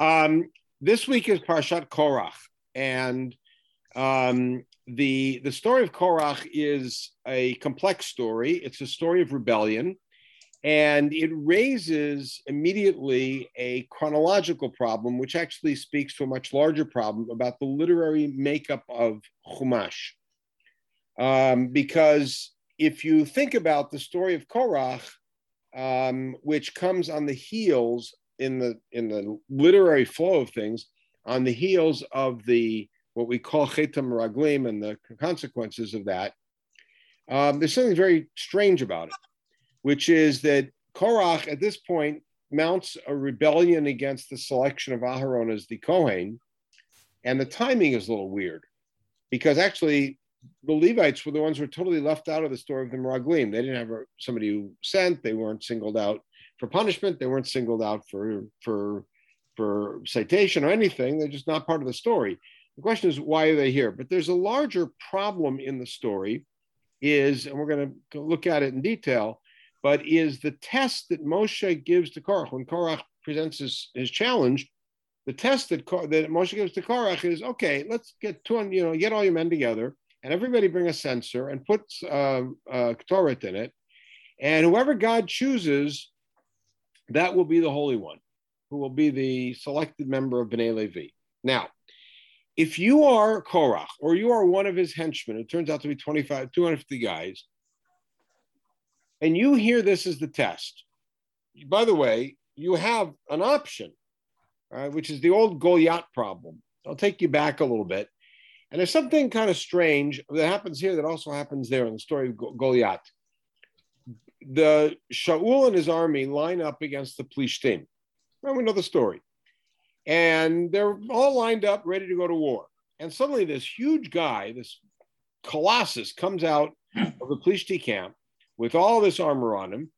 Um, this week is Parshat Korach, and um, the the story of Korach is a complex story. It's a story of rebellion, and it raises immediately a chronological problem, which actually speaks to a much larger problem about the literary makeup of Chumash. Um, because if you think about the story of Korach, um, which comes on the heels in the in the literary flow of things on the heels of the what we call Chet HaMeraglim and the consequences of that. Um, there's something very strange about it, which is that Korach at this point mounts a rebellion against the selection of Aharon as the Kohen, and the timing is a little weird because actually the Levites were the ones who were totally left out of the story of the Meraglim. They didn't have somebody who sent, they weren't singled out for punishment. They weren't singled out for for for citation or anything. They're just not part of the story. The question is why are they here? But there's a larger problem in the story. Is and we're going to look at it in detail. But is the test that Moshe gives to Korach when Korach presents his, his challenge? The test that that Moshe gives to Korach is okay. Let's get to you know get all your men together and everybody bring a censer and put uh, uh, Ktoret in it, and whoever God chooses that will be the Holy One, who will be the selected member of Bnei Levi. Now, if you are Korach or you are one of his henchmen, it turns out to be 25, 250 guys, and you hear this as the test. By the way, you have an option, right, which is the old Goliath problem. I'll take you back a little bit. And there's something kind of strange that happens here that also happens there in the story of Goliath the Shaul and his army line up against the Plishtim. Well, we know the story. And they're all lined up, ready to go to war. And suddenly, this huge guy, this colossus, comes out of the Plishti camp with all this armor on him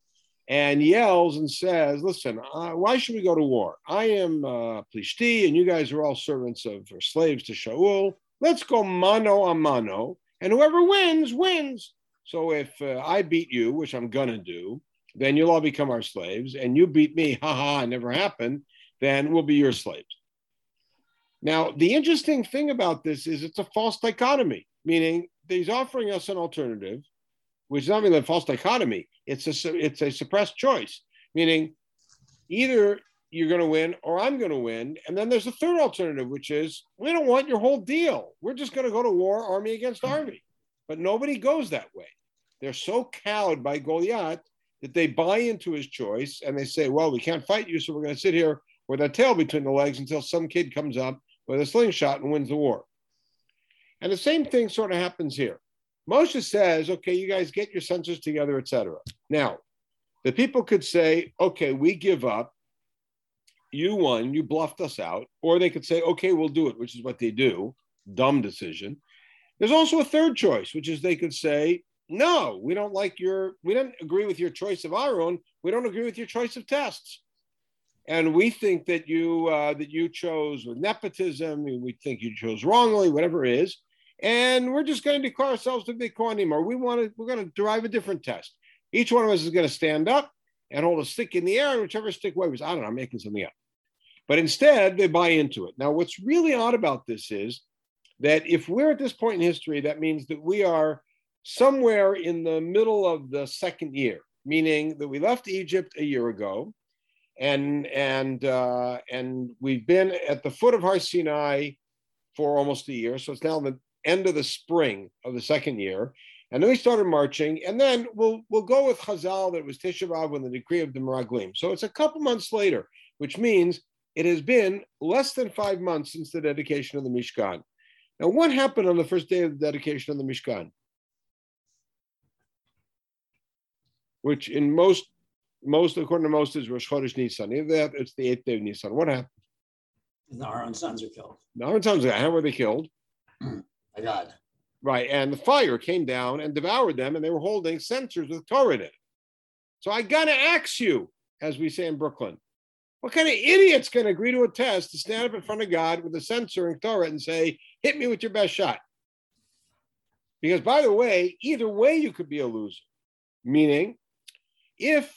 and yells and says, Listen, uh, why should we go to war? I am uh, Plishti, and you guys are all servants of or slaves to Shaul. Let's go mano a mano, and whoever wins, wins. So if uh, I beat you, which I'm gonna do, then you'll all become our slaves, and you beat me, haha, it never happened. Then we'll be your slaves. Now, the interesting thing about this is it's a false dichotomy, meaning he's offering us an alternative, which is not really a false dichotomy. It's a it's a suppressed choice, meaning either you're going to win or I'm going to win. And then there's a third alternative, which is we don't want your whole deal. We're just going to go to war, army against army. But nobody goes that way. They're so cowed by Goliath that they buy into his choice and they say, well, we can't fight you, so we're going to sit here with our tail between the legs until some kid comes up with a slingshot and wins the war. And the same thing sort of happens here. Moshe says, okay, you guys get your censers together, etc. Now, the people could say, okay, we give up. You won, you bluffed us out. Or they could say, okay, we'll do it, which is what they do. Dumb decision. There's also a third choice, which is they could say, no, we don't like your, we don't agree with your choice of Aharon. We don't agree with your choice of tests. And we think that you uh, that you chose with nepotism. We think you chose wrongly, whatever it is. And we're just going to declare ourselves to be Kohanim, or we want to, we're going to derive a different test. Each one of us is going to stand up and hold a stick in the air, and whichever stick waves, I don't know, I'm making something up. But instead, they buy into it. Now, what's really odd about this is that if we're at this point in history, that means that we are somewhere in the middle of the second year, meaning that we left Egypt a year ago, and and uh, and we've been at the foot of Har Sinai for almost a year. So it's now the end of the spring of the second year. And then we started marching, and then we'll we'll go with Chazal that was Tisha B'av when the decree of the Meraglim. So it's a couple months later, which means it has been less than five months since the dedication of the Mishkan. Now, what happened on the first day of the dedication of the Mishkan? Which in most, most according to most is Rosh Chodesh Nisan. It's the eighth day of Nisan. What happened? The Aaron's sons are killed. The Aaron's sons, how were they killed? By God. Right, and the fire came down and devoured them, and they were holding censers with Ktoret in it. So I gotta ask you, as we say in Brooklyn, what kind of idiot's going to agree to a test to stand up in front of God with a censer and Ktoret and say, hit me with your best shot? Because, by the way, either way, you could be a loser. Meaning, if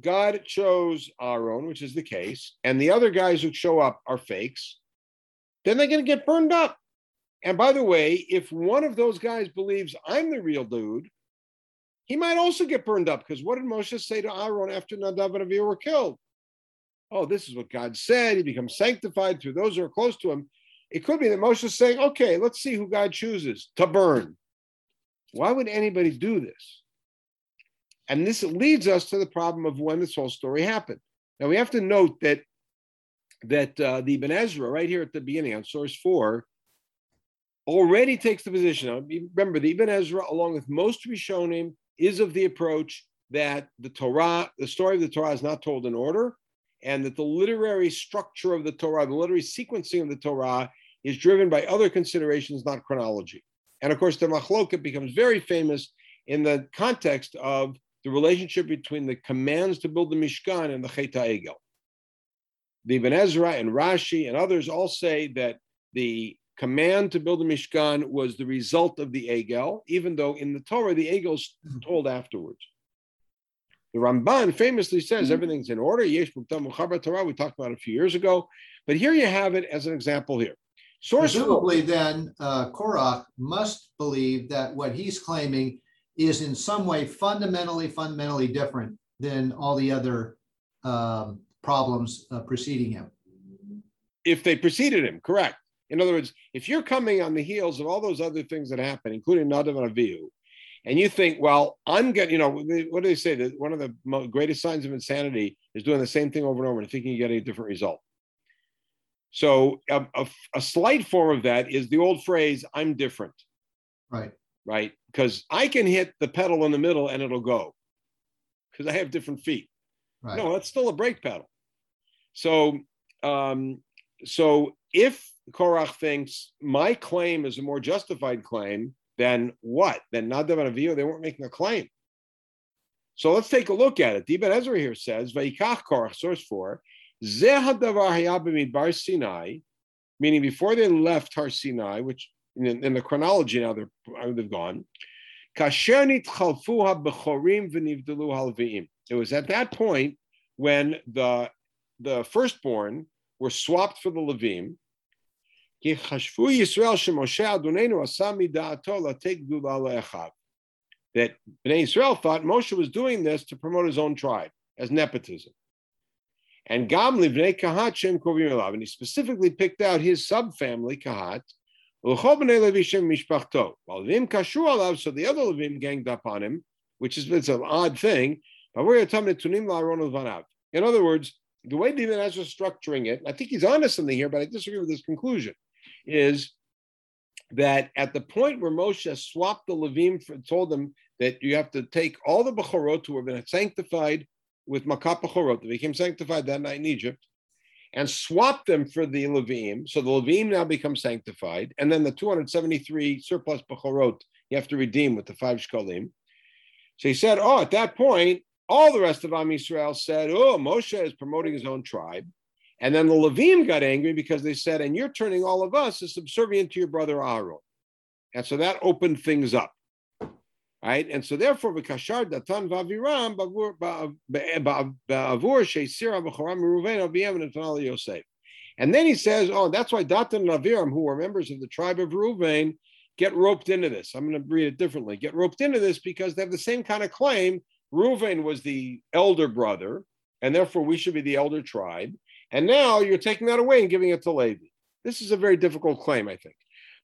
God chose Aaron, which is the case, and the other guys who show up are fakes, then they're going to get burned up. And by the way, if one of those guys believes I'm the real dude, he might also get burned up because what did Moshe say to Aaron after Nadav and Avihu were killed? Oh, this is what God said. He becomes sanctified through those who are close to him. It could be that Moshe is saying, okay, let's see who God chooses to burn. Why would anybody do this? And this leads us to the problem of when this whole story happened. Now we have to note that that uh, the Ibn Ezra, right here at the beginning on source four, already takes the position. Now, remember, the Ibn Ezra, along with most Rishonim, is of the approach that the Torah, the story of the Torah, is not told in order, and that the literary structure of the Torah, the literary sequencing of the Torah, is driven by other considerations, not chronology. And of course, the Machloket becomes very famous in the context of the relationship between the commands to build the Mishkan and the Chet Egel. The Ibn Ezra and Rashi and others all say that the command to build the Mishkan was the result of the Egel, even though in the Torah the Egel is told afterwards. The Ramban famously says mm-hmm. everything's in order. Yesh Torah. We talked about it a few years ago, but here you have it as an example here. Presumably, then uh, Korach must believe that what he's claiming is in some way fundamentally, fundamentally different than all the other um, problems uh, preceding him. If they preceded him, correct. In other words, if you're coming on the heels of all those other things that happen, including Nadav and Avihu, and you think, well, I'm getting, you know, what do they say? That one of the greatest signs of insanity is doing the same thing over and over and thinking you get a different result. So a, a, a slight form of that is the old phrase, I'm different. Right. Right. Because I can hit the pedal in the middle and it'll go because I have different feet. Right. No, that's still a brake pedal. So, um, so if Korach thinks my claim is a more justified claim, then what? Then Nadav and Avihu, they weren't making a claim. So let's take a look at it. Ibn Ezra here says, Vaikach Korach, source four, Bar Sinai, meaning before they left Har Sinai, which in, in the chronology now they're, uh, they've gone. It was at that point when the the firstborn were swapped for the Levim, that Bnei Israel thought Moshe was doing this to promote his own tribe as nepotism. And Gam Livnei Kahat Shem Kovim and he specifically picked out his subfamily Kahat, so the other Levim ganged up on him, which is it's an odd thing. In other words, the way David Ezra is structuring it, I think he's onto something here, but I disagree with his conclusion, is that at the point where Moshe swapped the Levim, for, told them that you have to take all the Bechorot who have been sanctified with Makat Bechorot, that became sanctified that night in Egypt, and swapped them for the Levim. So the Levim now become sanctified, and then the 273 surplus Bechorot you have to redeem with the five Shkalim. So he said, oh, at that point, all the rest of Am Yisrael said, "Oh, Moshe is promoting his own tribe," and then the Levim got angry because they said, "And you're turning all of us as subservient to your brother Aaron," and so that opened things up, right? And so therefore, v'kashar datan v'aviram ba'avur sheisira v'choram aviyam Yosef. And then he says, "Oh, that's why Datan and Aviram, who were members of the tribe of Reuven, get roped into this." I'm going to read it differently. Get roped into this because they have the same kind of claim Reuven was the elder brother, and therefore we should be the elder tribe. And now you're taking that away and giving it to Levi. This is a very difficult claim, I think.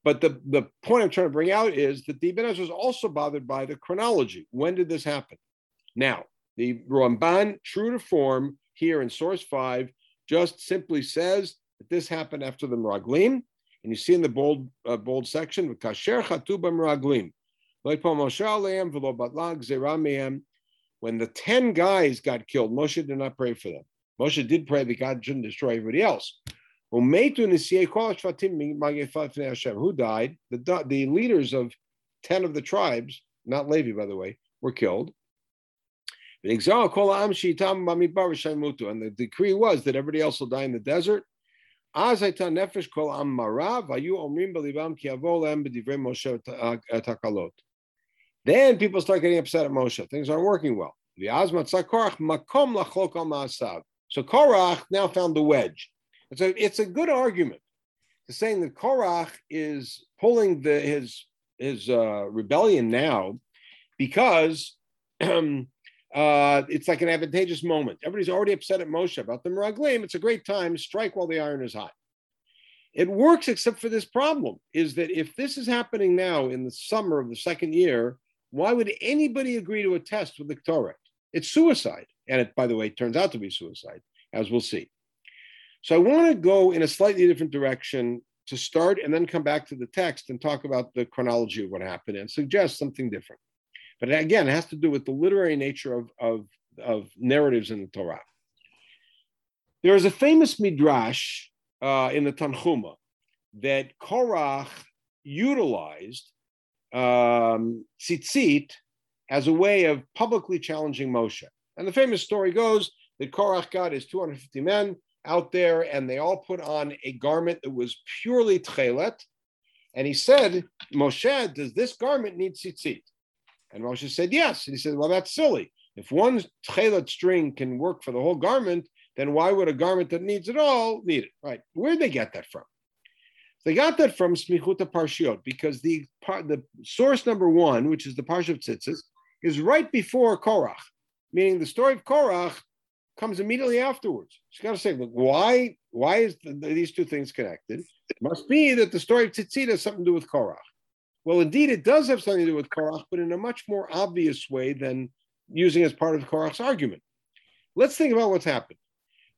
But the, the point I'm trying to bring out is that the Ibn Ezra was also bothered by the chronology. When did this happen? Now, the Ramban, true to form, here in source five, just simply says that this happened after the Meraglim. And you see in the bold uh, bold section, Kasher Chatuba Meraglim when the 10 guys got killed, Moshe did not pray for them. Moshe did pray that God shouldn't destroy everybody else. Who died? The, the leaders of 10 of the tribes, not Levi, by the way, were killed. And the decree was that everybody else will die in the desert. Then people start getting upset at Moshe. Things aren't working well. So Korach now found the wedge. It's a, it's a good argument to saying that Korach is pulling the, his, his uh, rebellion now because um, uh, it's like an advantageous moment. Everybody's already upset at Moshe about the Meraglim. It's a great time. Strike while the iron is hot. It works except for this problem is that if this is happening now in the summer of the second year, why would anybody agree to a test with the Ktoret? It's suicide. And it, by the way, turns out to be suicide, as we'll see. So I want to go in a slightly different direction to start and then come back to the text and talk about the chronology of what happened and suggest something different. But again, it has to do with the literary nature of, of, of narratives in the Torah. There is a famous midrash uh, in the Tanhuma that Korach utilized um, tzitzit as a way of publicly challenging Moshe. And the famous story goes that Korach got his 250 men out there and they all put on a garment that was purely tchelet. And he said, Moshe, does this garment need tzitzit? And Moshe said, yes. And he said, well, that's silly. If one tchelet string can work for the whole garment, then why would a garment that needs it all need it? Right? Where'd they get that from? They got that from Smichuta Parshiot because the part the source number one, which is the Parsha of Tzitzis, is right before Korach, meaning the story of Korach comes immediately afterwards. You got to say, look, why why is the, these two things connected? It must be that the story of Tzitzit has something to do with Korach. Well, indeed, it does have something to do with Korach, but in a much more obvious way than using as part of Korach's argument. Let's think about what's happened.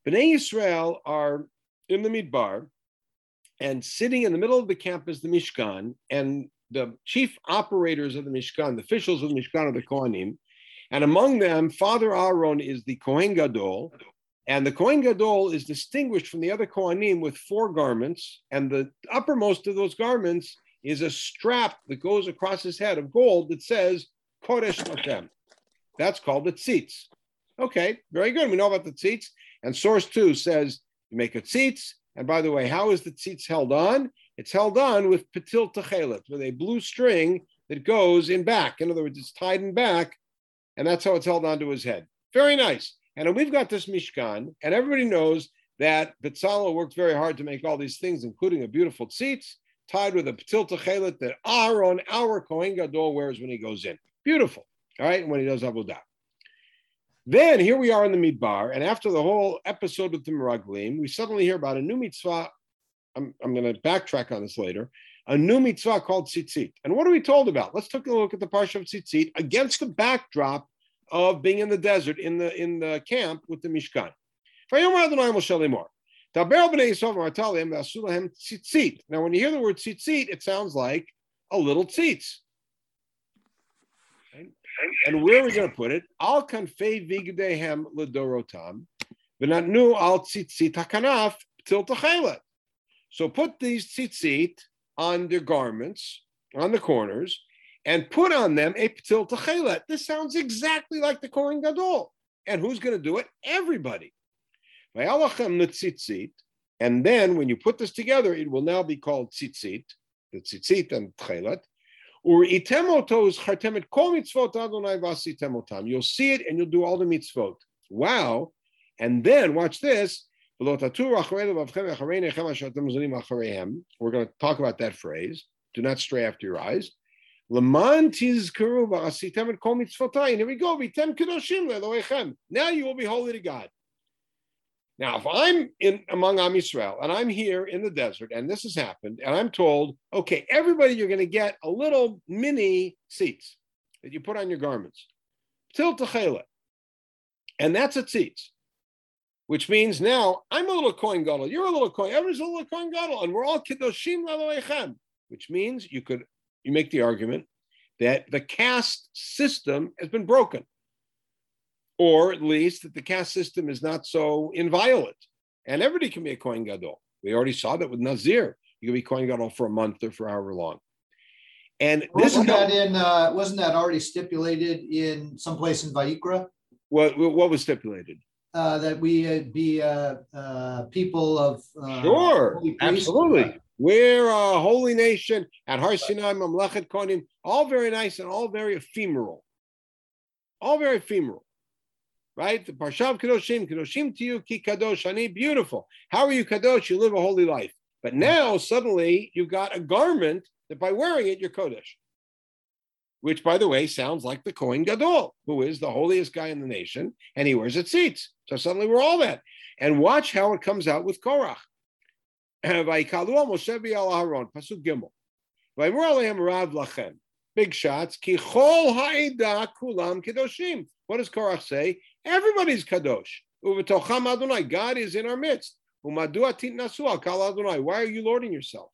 Bnei Israel are in the Midbar, and sitting in the middle of the camp is the Mishkan, and the chief operators of the Mishkan, the officials of the Mishkan are the Kohanim, and among them, Father Aaron is the Kohen Gadol, and the Kohen Gadol is distinguished from the other Kohanim with four garments, and the uppermost of those garments is a strap that goes across his head of gold that says Kodesh Hashem. That's called the tzitz. Okay, very good. We know about the tzitz. And source two says you make a tzitz. And by the way, how is the tzitz held on? It's held on with patil techelet, with a blue string that goes in back. In other words, it's tied in back, and that's how it's held onto his head. Very nice. And we've got this Mishkan, and everybody knows that Betzalel worked very hard to make all these things, including a beautiful tzitz tied with a patil techelet that Aaron, our Kohen Gadol, wears when he goes in. Beautiful. All right, when he does Avodah. Then here we are in the Midbar, and after the whole episode with the Meraglim, we suddenly hear about a new mitzvah. I'm, I'm going to backtrack on this later. A new mitzvah called tzitzit. And what are we told about? Let's take a look at the parsha of tzitzit against the backdrop of being in the desert, in the in the camp with the Mishkan. Now, when you hear the word tzitzit, it sounds like a little tzitz. And where are we going to put it? Al kanfei vigdehem ledorotam, v'natnu al tzitzit hakanaf til. So put these tzitzit on their garments, on the corners, and put on them a ptil tachelet. This sounds exactly like the Kohen Gadol. And who's going to do it? Everybody. And then when you put this together, it will now be called tzitzit, the tzitzit and tchelet. You'll see it and you'll do all the mitzvot. Wow. And then watch this. We're going to talk about that phrase. Do not stray after your eyes. And here we go. We tem kidoshim ledo e kem. Now you will be holy to God. Now, if I'm in among Am Yisrael and I'm here in the desert and this has happened, and I'm told, okay, everybody, you're going to get a little mini tzitz that you put on your garments, til techela, and that's a tzitz, which means now I'm a little Kohen Gadol, you're a little Kohen, everyone's a little Kohen Gadol, and we're all kiddushim laloechem, which means you could you make the argument that the caste system has been broken or at least that the caste system is not so inviolate. And everybody can be a Kohen Gadol. We already saw that with Nazir. You can be Kohen Gadol for a month or for however long. And this wasn't that in uh, wasn't that already stipulated in some place in Vayikra? What what was stipulated? Uh, that we uh, be uh, uh, people of uh, sure, absolutely. We're a holy nation at Har Sinai, Mamlechet Kohanim, all very nice and all very ephemeral, all very ephemeral. right? The Parshav Kadoshim, Kadoshim to you, Ki Kadosh Ani, beautiful. How are you Kadosh? You live a holy life. But now suddenly you've got a garment that by wearing it, you're Kodesh. Which, by the way, sounds like the Kohen Gadol, who is the holiest guy in the nation, and he wears it tzitz. So suddenly we're all that. And watch how it comes out with Korach. Big shots. What does Korach say? Everybody's kadosh. God is in our midst. Why are you lording yourself?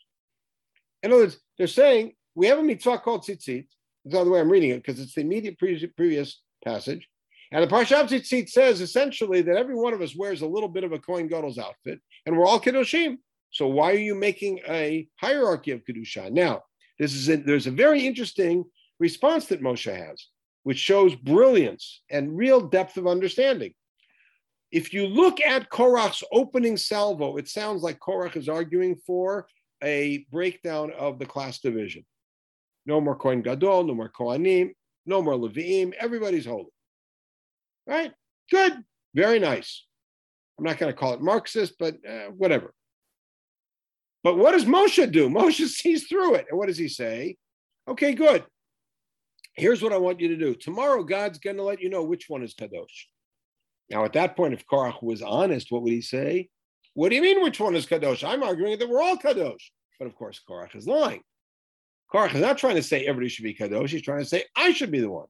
In other words, they're saying we have a mitzvah called tzitzit. The way I'm reading it because it's the immediate previous passage. And the Parsha of Tzitzit says essentially that every one of us wears a little bit of a Kohen Gadol's outfit, and we're all Kedoshim. So why are you making a hierarchy of Kedusha? Now, this is a, there's a very interesting response that Moshe has, which shows brilliance and real depth of understanding. If you look at Korach's opening salvo, it sounds like Korach is arguing for a breakdown of the class division. No more Kohen Gadol, no more Kohanim, no more Levim, Everybody's holy. Right? Good. Very nice. I'm not going to call it Marxist, but uh, whatever. But what does Moshe do? Moshe sees through it. And what does he say? Okay, good. Here's what I want you to do. Tomorrow, God's going to let you know which one is Kadosh. Now, at that point, if Korach was honest, what would he say? What do you mean, which one is Kadosh? I'm arguing that we're all Kadosh. But of course, Korach is lying. Korach is not trying to say everybody should be Kadosh. He's trying to say, I should be the one.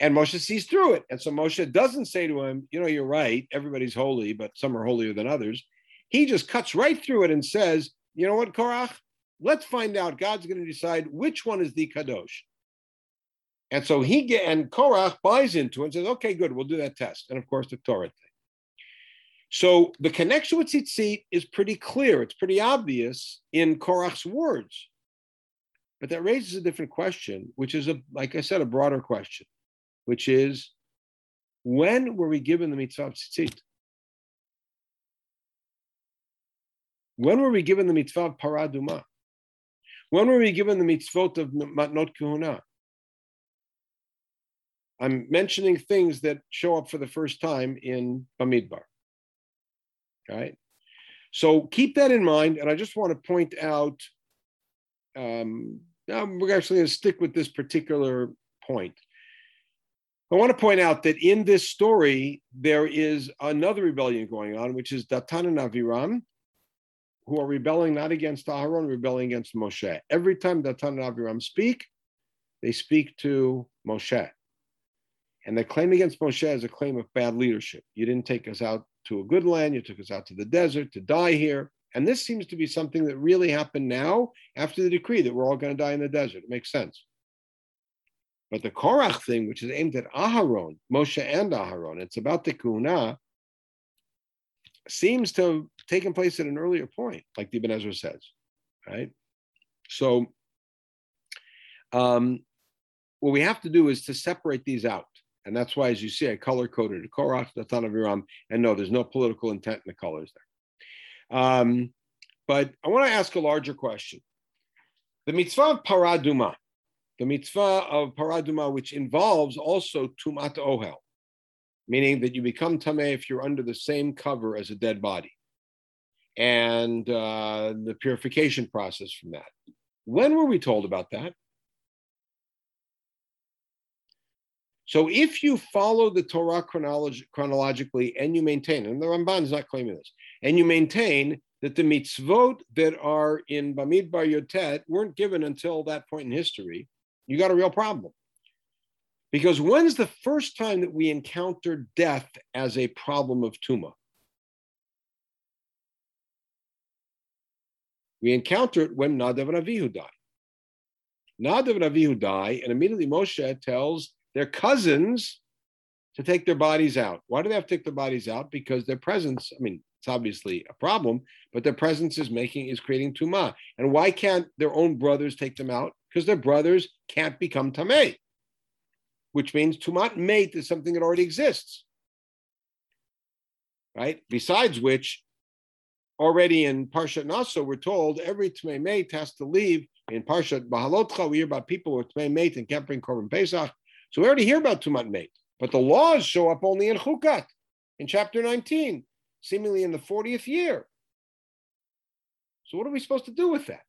And Moshe sees through it. And so Moshe doesn't say to him, you know, you're right. Everybody's holy, but some are holier than others. He just cuts right through it and says, you know what, Korach? Let's find out. God's going to decide which one is the Kadosh. And so he get, and Korach buys into it and says, okay, good, we'll do that test. And of course, the Ktoret thing. So the connection with tzitzit is pretty clear. It's pretty obvious in Korach's words. But that raises a different question, which is, a, like I said, a broader question, which is, when were we given the mitzvah of tzitzit? When were we given the mitzvah of paraduma? When were we given the mitzvot of matnot kuhuna? I'm mentioning things that show up for the first time in Bamidbar. Right? So keep that in mind. And I just want to point out, um, we're actually going to stick with this particular point. I want to point out that in this story, there is another rebellion going on, which is Datan and Aviram, who are rebelling not against Aharon, rebelling against Moshe. Every time Datan and Aviram speak, they speak to Moshe. And the claim against Moshe is a claim of bad leadership. You didn't take us out to a good land, you took us out to the desert to die here. And this seems to be something that really happened now after the decree that we're all going to die in the desert. It makes sense. But the Korach thing, which is aimed at Aharon, Moshe and Aharon, it's about the Kuna, seems to have taken place at an earlier point, like the Ibn Ezra says, right? So, um, what we have to do is to separate these out. And that's why, as you see, I color coded the Korach, Datan Aviram, and no, there's no political intent in the colors there. Um, but I want to ask a larger question. The mitzvah of paraduma, the mitzvah of paraduma, which involves also tumat ohel, meaning that you become tameh if you're under the same cover as a dead body, and uh, the purification process from that. When were we told about that? So if you follow the Torah chronolog- chronologically and you maintain, and the Ramban is not claiming this, and you maintain that the mitzvot that are in Bamidbar Yotet weren't given until that point in history, you got a real problem. Because when's the first time that we encountered death as a problem of Tuma? We encounter it when Nadav and Avihu die. Nadav and Avihu die, and immediately Moshe tells their cousins to take their bodies out. Why do they have to take their bodies out? Because their presence, I mean, it's obviously a problem, but their presence is making is creating tuma. And why can't their own brothers take them out? Because their brothers can't become tamei which means tumat mate is something that already exists. Right? Besides which, already in Parshat Naso, we're told every Tmei mate has to leave. In Parshat Beha'alotcha, we hear about people who are Tmei mate and can't bring Korban Pesach. So we already hear about Tumat mate. But the laws show up only in Chukat, in chapter 19, seemingly in the 40th year. So what are we supposed to do with that?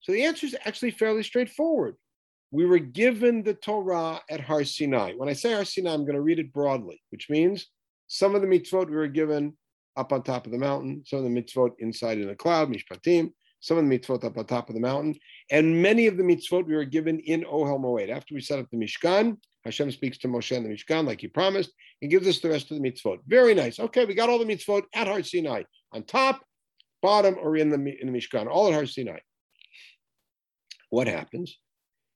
So the answer is actually fairly straightforward. We were given the Torah at Har Sinai. When I say Har Sinai, I'm going to read it broadly, which means some of the mitzvot we were given up on top of the mountain, some of the mitzvot inside in a cloud, mishpatim, some of the mitzvot up on top of the mountain, and many of the mitzvot we were given in Ohel Moed. After we set up the Mishkan, Hashem speaks to Moshe in the Mishkan like he promised and gives us the rest of the mitzvot. Very nice. Okay, we got all the mitzvot at Har Sinai, on top, bottom, or in the, in the Mishkan, all at Har Sinai. What happens?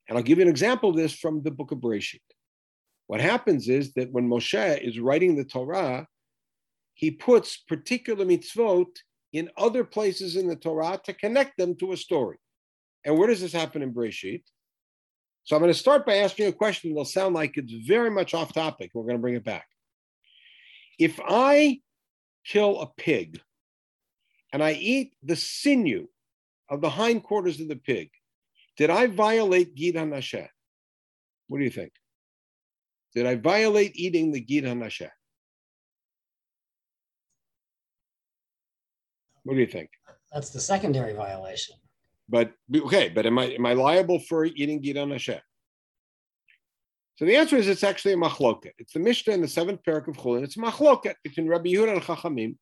And I'll give you an example of this from the book of Bereshit. What happens is that when Moshe is writing the Torah, he puts particular mitzvot in other places in the Torah to connect them to a story. And where does this happen in Bereshit? So I'm going to start by asking a question that'll sound like it's very much off topic. We're going to bring it back. If I kill a pig and I eat the sinew of the hindquarters of the pig, did I violate Gid HaNasheh? What do you think? Did I violate eating the Gid HaNasheh? What do you think? That's the secondary violation. But okay, but am I am I liable for eating Gid HaNasheh? So the answer is it's actually a machloket. It's the Mishnah in the seventh parak of Chulin. It's a machloket between Rabbi Yehuda and Chachamim.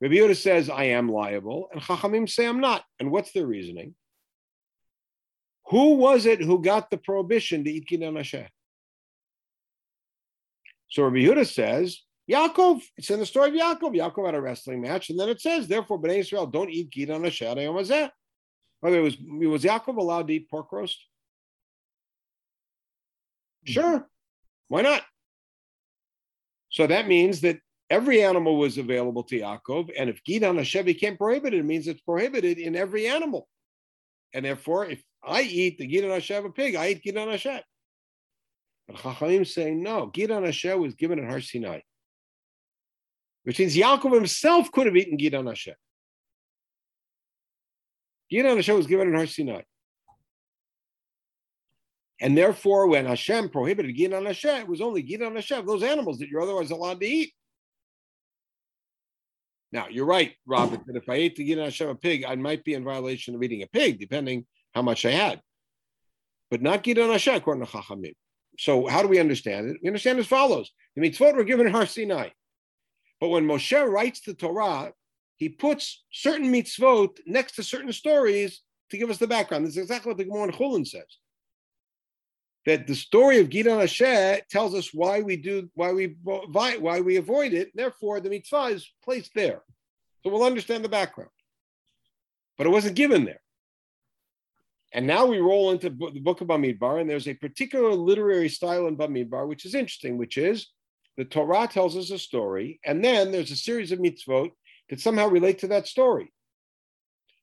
Rabbi Yehuda says I am liable, and Chachamim say I'm not. And what's their reasoning? Who was it who got the prohibition to eat Gid HaNasheh? So Rabbi Yehuda says Yaakov. It's in the story of Yaakov. Yaakov had a wrestling match, and then it says, therefore, Bnei Israel don't eat Gid HaNasheh Yom Hazeh. Whether it was was Yaakov allowed to eat pork roast? Sure, why not? So that means that every animal was available to Yaakov, and if Gid HaNasheh became prohibited, it means it's prohibited in every animal. And therefore, if I eat the Gid HaNasheh of a pig, I eat Gid HaNasheh. But Chachamim say no, Gid HaNasheh was given at Har Sinai, which means Yaakov himself could have eaten Gid HaNasheh. Gid HaNasheh was given at Har Sinai. And therefore, when Hashem prohibited Gid HaNasheh, it was only Gid HaNasheh, those animals that you're otherwise allowed to eat. Now, you're right, Robert, that if I ate the Gid HaNasheh a pig, I might be in violation of eating a pig, depending how much I had. But not Gid HaNasheh, according to Chachamim. So how do we understand it? We understand as follows. The mitzvot were given in Har Sinai. But when Moshe writes the Torah, he puts certain mitzvot next to certain stories to give us the background. This is exactly what the Gemara in Chulin says. That the story of Gid HaNasheh tells us why we do, why we why we avoid it. Therefore, the mitzvah is placed there, so we'll understand the background. But it wasn't given there. And now we roll into the book of Bamidbar, and there's a particular literary style in Bamidbar, which is interesting, which is the Torah tells us a story, and then there's a series of mitzvot that somehow relate to that story.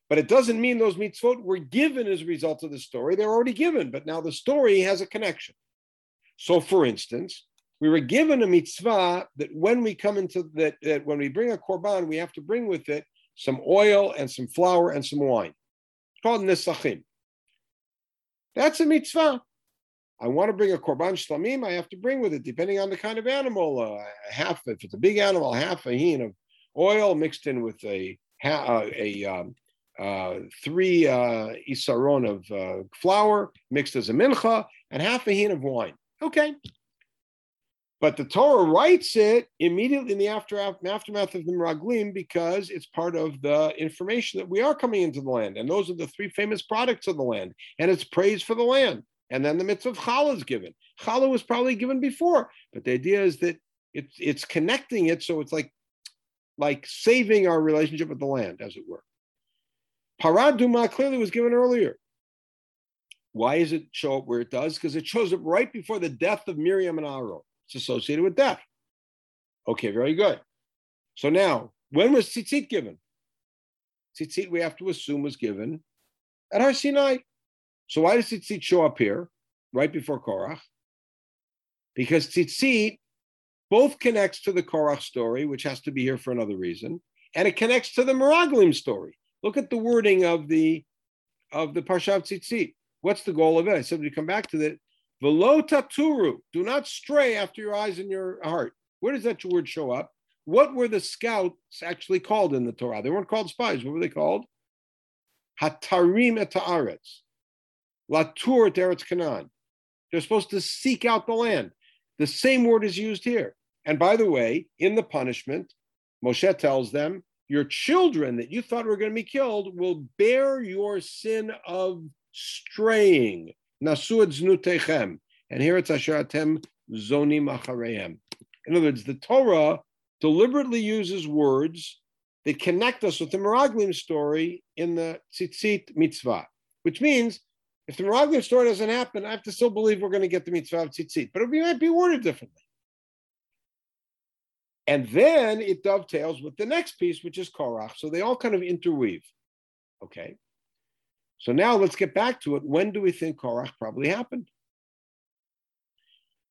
But it doesn't mean those mitzvot were given as a result of the story. They're already given, but now the story has a connection. So, for instance, we were given a mitzvah that when we come into that, that when we bring a korban, we have to bring with it some oil and some flour and some wine. It's called nesachim. That's a mitzvah. I want to bring a korban shlamim, I have to bring with it, depending on the kind of animal, uh, half, if it's a big animal, half a hin of oil mixed in with a, uh, a um, uh, three uh, isaron of uh, flour mixed as a mincha, and half a hin of wine. Okay. But the Torah writes it immediately in the after, aftermath of the Meraglim because it's part of the information that we are coming into the land. And those are the three famous products of the land. And it's praise for the land. And then the mitzvah of challah is given. Challah was probably given before, but the idea is that it's it's connecting it, so it's like like saving our relationship with the land, as it were. Paraduma clearly was given earlier. Why does it show up where it does? Because it shows up right before the death of Miriam and Aaron. It's associated with death. Okay, very good. So now, when was tzitzit given? Tzitzit, we have to assume, was given at Har Sinai. So why does tzitzit show up here, right before Korach? Because tzitzit both connects to the Korach story, which has to be here for another reason, and it connects to the Meraglim story. Look at the wording of the of the Parshav Tzitzit. What's the goal of it? I said we come back to that. Velo taturu, do not stray after your eyes and your heart. Where does that word show up? What were the scouts actually called in the Torah? They weren't called spies. What were they called? Hatarim et haaretz. Latur et Eretz Canaan. They're supposed to seek out the land. The same word is used here. And by the way, in the punishment, Moshe tells them, Your children that you thought were going to be killed will bear your sin of straying. Nasuad znutechem. And here it's Asher Atem zonim acharehem. In other words, the Torah deliberately uses words that connect us with the Meraglim story in the Tzitzit mitzvah, which means if the Meraglim story doesn't happen, I have to still believe we're going to get the mitzvah of Tzitzit, but it might be worded differently. And then it dovetails with the next piece, which is Korach. So they all kind of interweave. Okay. So now let's get back to it. When do we think Korach probably happened?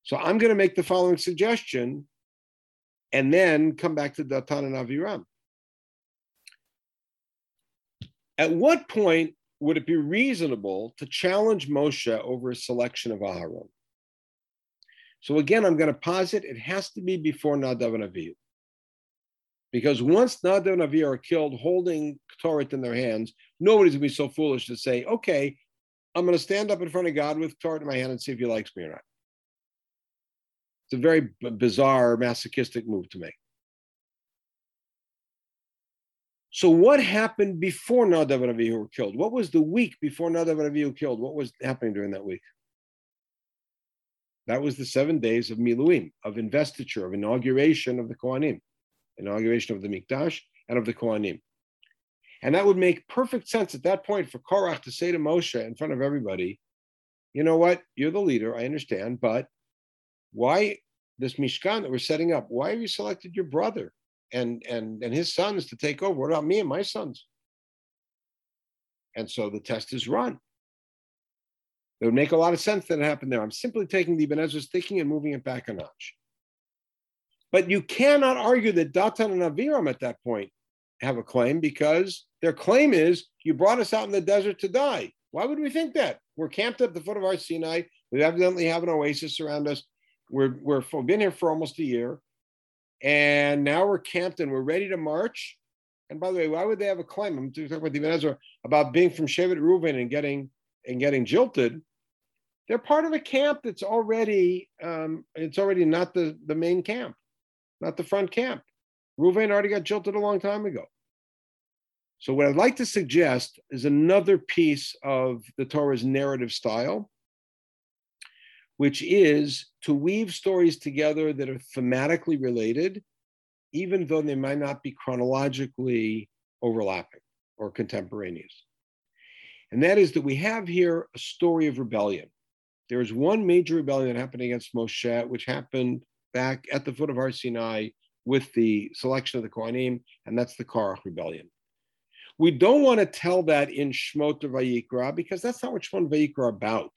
So I'm going to make the following suggestion and then come back to Datan and Aviram. At what point would it be reasonable to challenge Moshe over a selection of Aharon? So again, I'm going to posit it has to be before Nadav and Avihu. Because once Nadav and Avihu are killed holding Ktoret in their hands, nobody's going to be so foolish to say, okay, I'm going to stand up in front of God with Ktoret in my hand and see if he likes me or not. It's a very b- bizarre, masochistic move to make. So, what happened before Nadav and Avihu were killed? What was the week before Nadav and Avihu were killed? What was happening during that week? That was the seven days of Miluim, of investiture, of inauguration of the Kohanim, inauguration of the Mikdash and of the Kohanim. And that would make perfect sense at that point for Korach to say to Moshe in front of everybody, you know what, you're the leader, I understand, but why this Mishkan that we're setting up, why have you selected your brother and, and, and his sons to take over? What about me and my sons? And so the test is run. It would make a lot of sense that it happened there. I'm simply taking the Ibn Ezra's thinking and moving it back a notch. But you cannot argue that Datan and Aviram at that point have a claim because their claim is you brought us out in the desert to die. Why would we think that? We're camped at the foot of Har Sinai. We evidently have an oasis around us. We're, we're we've been here for almost a year. And now we're camped and we're ready to march. And by the way, why would they have a claim? I'm talking about the Ezra about being from Shevet Reuven and getting and getting jilted they're part of a camp that's already um, it's already not the, the main camp, not the front camp. Reuven already got jilted a long time ago. So what I'd like to suggest is another piece of the Torah's narrative style, which is to weave stories together that are thematically related, even though they might not be chronologically overlapping or contemporaneous. And that is that we have here a story of rebellion. There is one major rebellion that happened against Moshe, which happened back at the foot of Har Sinai with the selection of the Kohanim, and that's the Korach rebellion. We don't want to tell that in Shmot or Vayikra because that's not what Shmot Vayikra are about.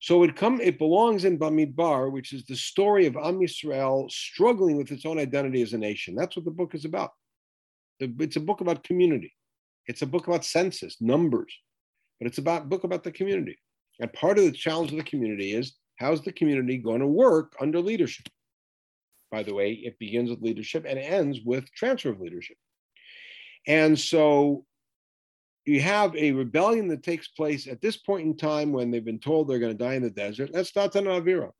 So it come it belongs in Bamidbar, which is the story of Am Yisrael struggling with its own identity as a nation. That's what the book is about. It's a book about community. It's a book about census, numbers, but it's about book about the community. And part of the challenge of the community is how's the community going to work under leadership? By the way, it begins with leadership and ends with transfer of leadership. And so you have a rebellion that takes place at this point in time when they've been told they're going to die in the desert. That's Datan Avira.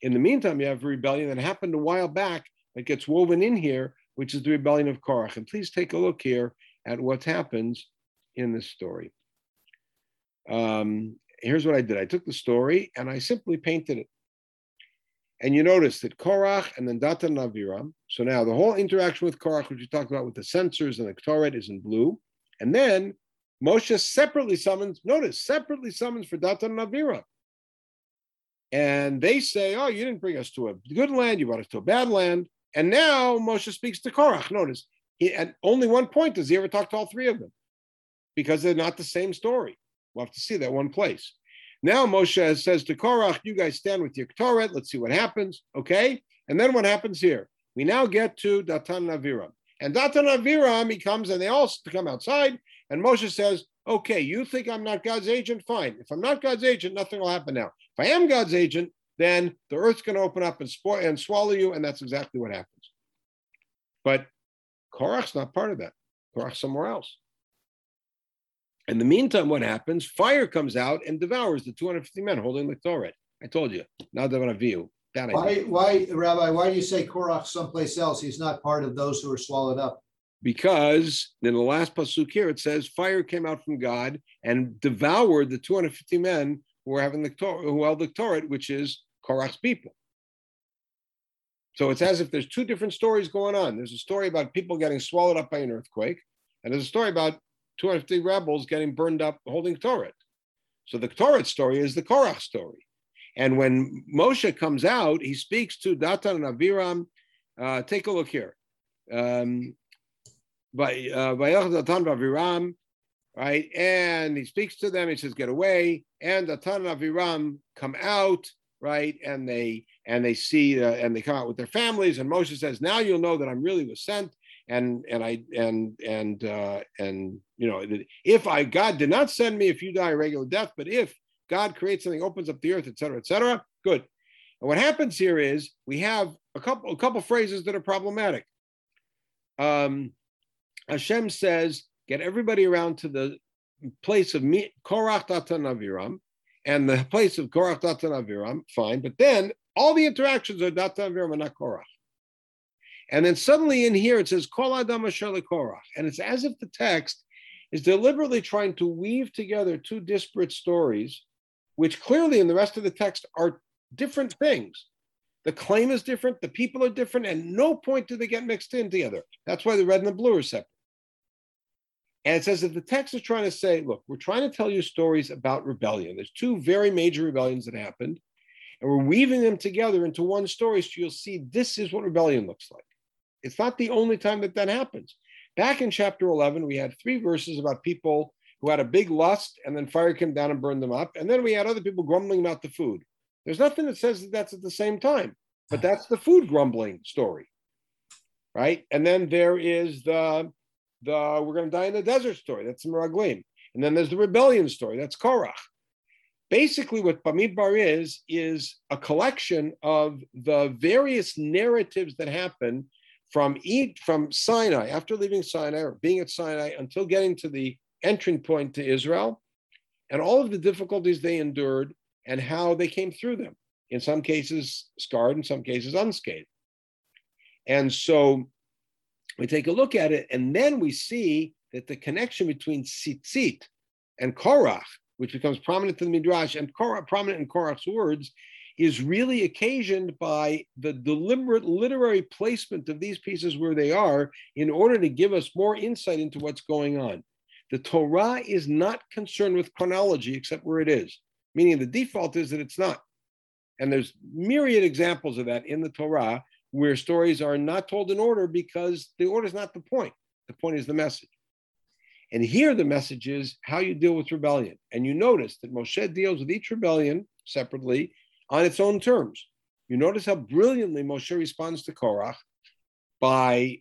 In the meantime, you have a rebellion that happened a while back that gets woven in here, which is the rebellion of Korach. And please take a look here at what happens in this story. Um, here's what I did. I took the story and I simply painted it. And you notice that Korach and then Datan and Aviram. So now the whole interaction with Korach, which we talked about with the censers and the Ktoret, is in blue. And then Moshe separately summons, notice, separately summons for Datan and Aviram. And they say, Oh, you didn't bring us to a good land, you brought us to a bad land. And now Moshe speaks to Korach. Notice, he, at only one point does he ever talk to all three of them because they're not the same story. We'll have to see that one place. Now Moshe says to Korach, you guys stand with your Ktoret. Let's see what happens. Okay. And then what happens here? We now get to Datan Aviram. And Datan Aviram, he comes and they all come outside. And Moshe says, okay, you think I'm not God's agent? Fine. If I'm not God's agent, nothing will happen now. If I am God's agent, then the earth's going to open up and spoil and swallow you, and that's exactly what happens. But Korach's not part of that. Korach's somewhere else. In the meantime, what happens? Fire comes out and devours the 250 men holding the Ktoret. I told you, Nadav Avihu. Why, why, Rabbi, why do you say Korach someplace else? He's not part of those who are swallowed up. Because in the last pasuk here, it says fire came out from God and devoured the 250 men who were having the Ktoret, who held the Ktoret, which is Korach's people. So it's as if there's two different stories going on. There's a story about people getting swallowed up by an earthquake, and there's a story about 250 rebels getting burned up holding Ktoret. So the Ktoret story is the Korach story. And when Moshe comes out, he speaks to Datan and Aviram. Uh, take a look here. Um, by uh, Datan Aviram, right? And he speaks to them. He says, "Get away!" And Datan and Aviram come out, right? And they and they see uh, and they come out with their families. And Moshe says, "Now you'll know that I'm really was sent." And and I and and uh, and you know, if I God did not send me, if you die a regular death, but if God creates something, opens up the earth, etc., etc. Good. And what happens here is we have a couple a couple phrases that are problematic. Um, Hashem says, "Get everybody around to the place of Korach Datan Aviram, and the place of Korach Datan Aviram." Fine, but then all the interactions are Datan Aviram and not Korach. And then suddenly in here it says Kol Adam Korach, and it's as if the text is deliberately trying to weave together two disparate stories which clearly in the rest of the text are different things. The claim is different, the people are different, and no point do they get mixed in together. That's why the red and the blue are separate. And it says that the text is trying to say, look, we're trying to tell you stories about rebellion. There's two very major rebellions that happened, and we're weaving them together into one story so you'll see this is what rebellion looks like. It's not the only time that that happens. Back in chapter 11, we had three verses about people who had a big lust and then fire came down and burned them up. And then we had other people grumbling about the food. There's nothing that says that that's at the same time, but that's the food grumbling story, right? And then there is the the we're going to die in the desert story. That's Meraglim. And then there's the rebellion story. That's Korach. Basically, what Bamidbar is is a collection of the various narratives that happen from each from Sinai after leaving Sinai or being at Sinai until getting to the entering point to Israel and all of the difficulties they endured and how they came through them. In some cases, scarred, in some cases, unscathed. And so we take a look at it, and then we see that the connection between Tzitzit and Korach, which becomes prominent in the Midrash and Korach, prominent in Korach's words, is really occasioned by the deliberate literary placement of these pieces where they are in order to give us more insight into what's going on. The Torah is not concerned with chronology except where it is, meaning the default is that it's not. And there's myriad examples of that in the Torah where stories are not told in order because the order is not the point. The point is the message. And here the message is how you deal with rebellion. And you notice that Moshe deals with each rebellion separately on its own terms. You notice how brilliantly Moshe responds to Korach by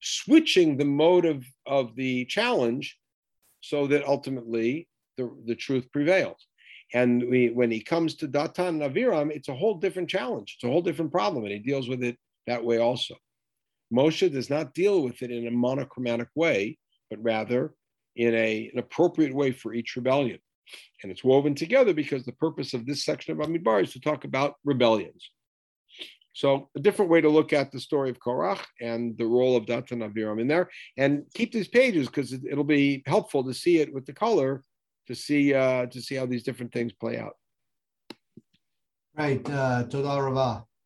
switching the mode of, of the challenge so that ultimately the, the truth prevails. And we, when he comes to Datan and Aviram, it's a whole different challenge. It's a whole different problem, and he deals with it that way also. Moshe does not deal with it in a monochromatic way, but rather in a, an appropriate way for each rebellion. And it's woven together because the purpose of this section of Bamidbar is to talk about rebellions. So a different way to look at the story of Korach and the role of Datan Aviram in there, and keep these pages because it, will be helpful to see it with the color to see uh, to see how these different things play out. Right, uh,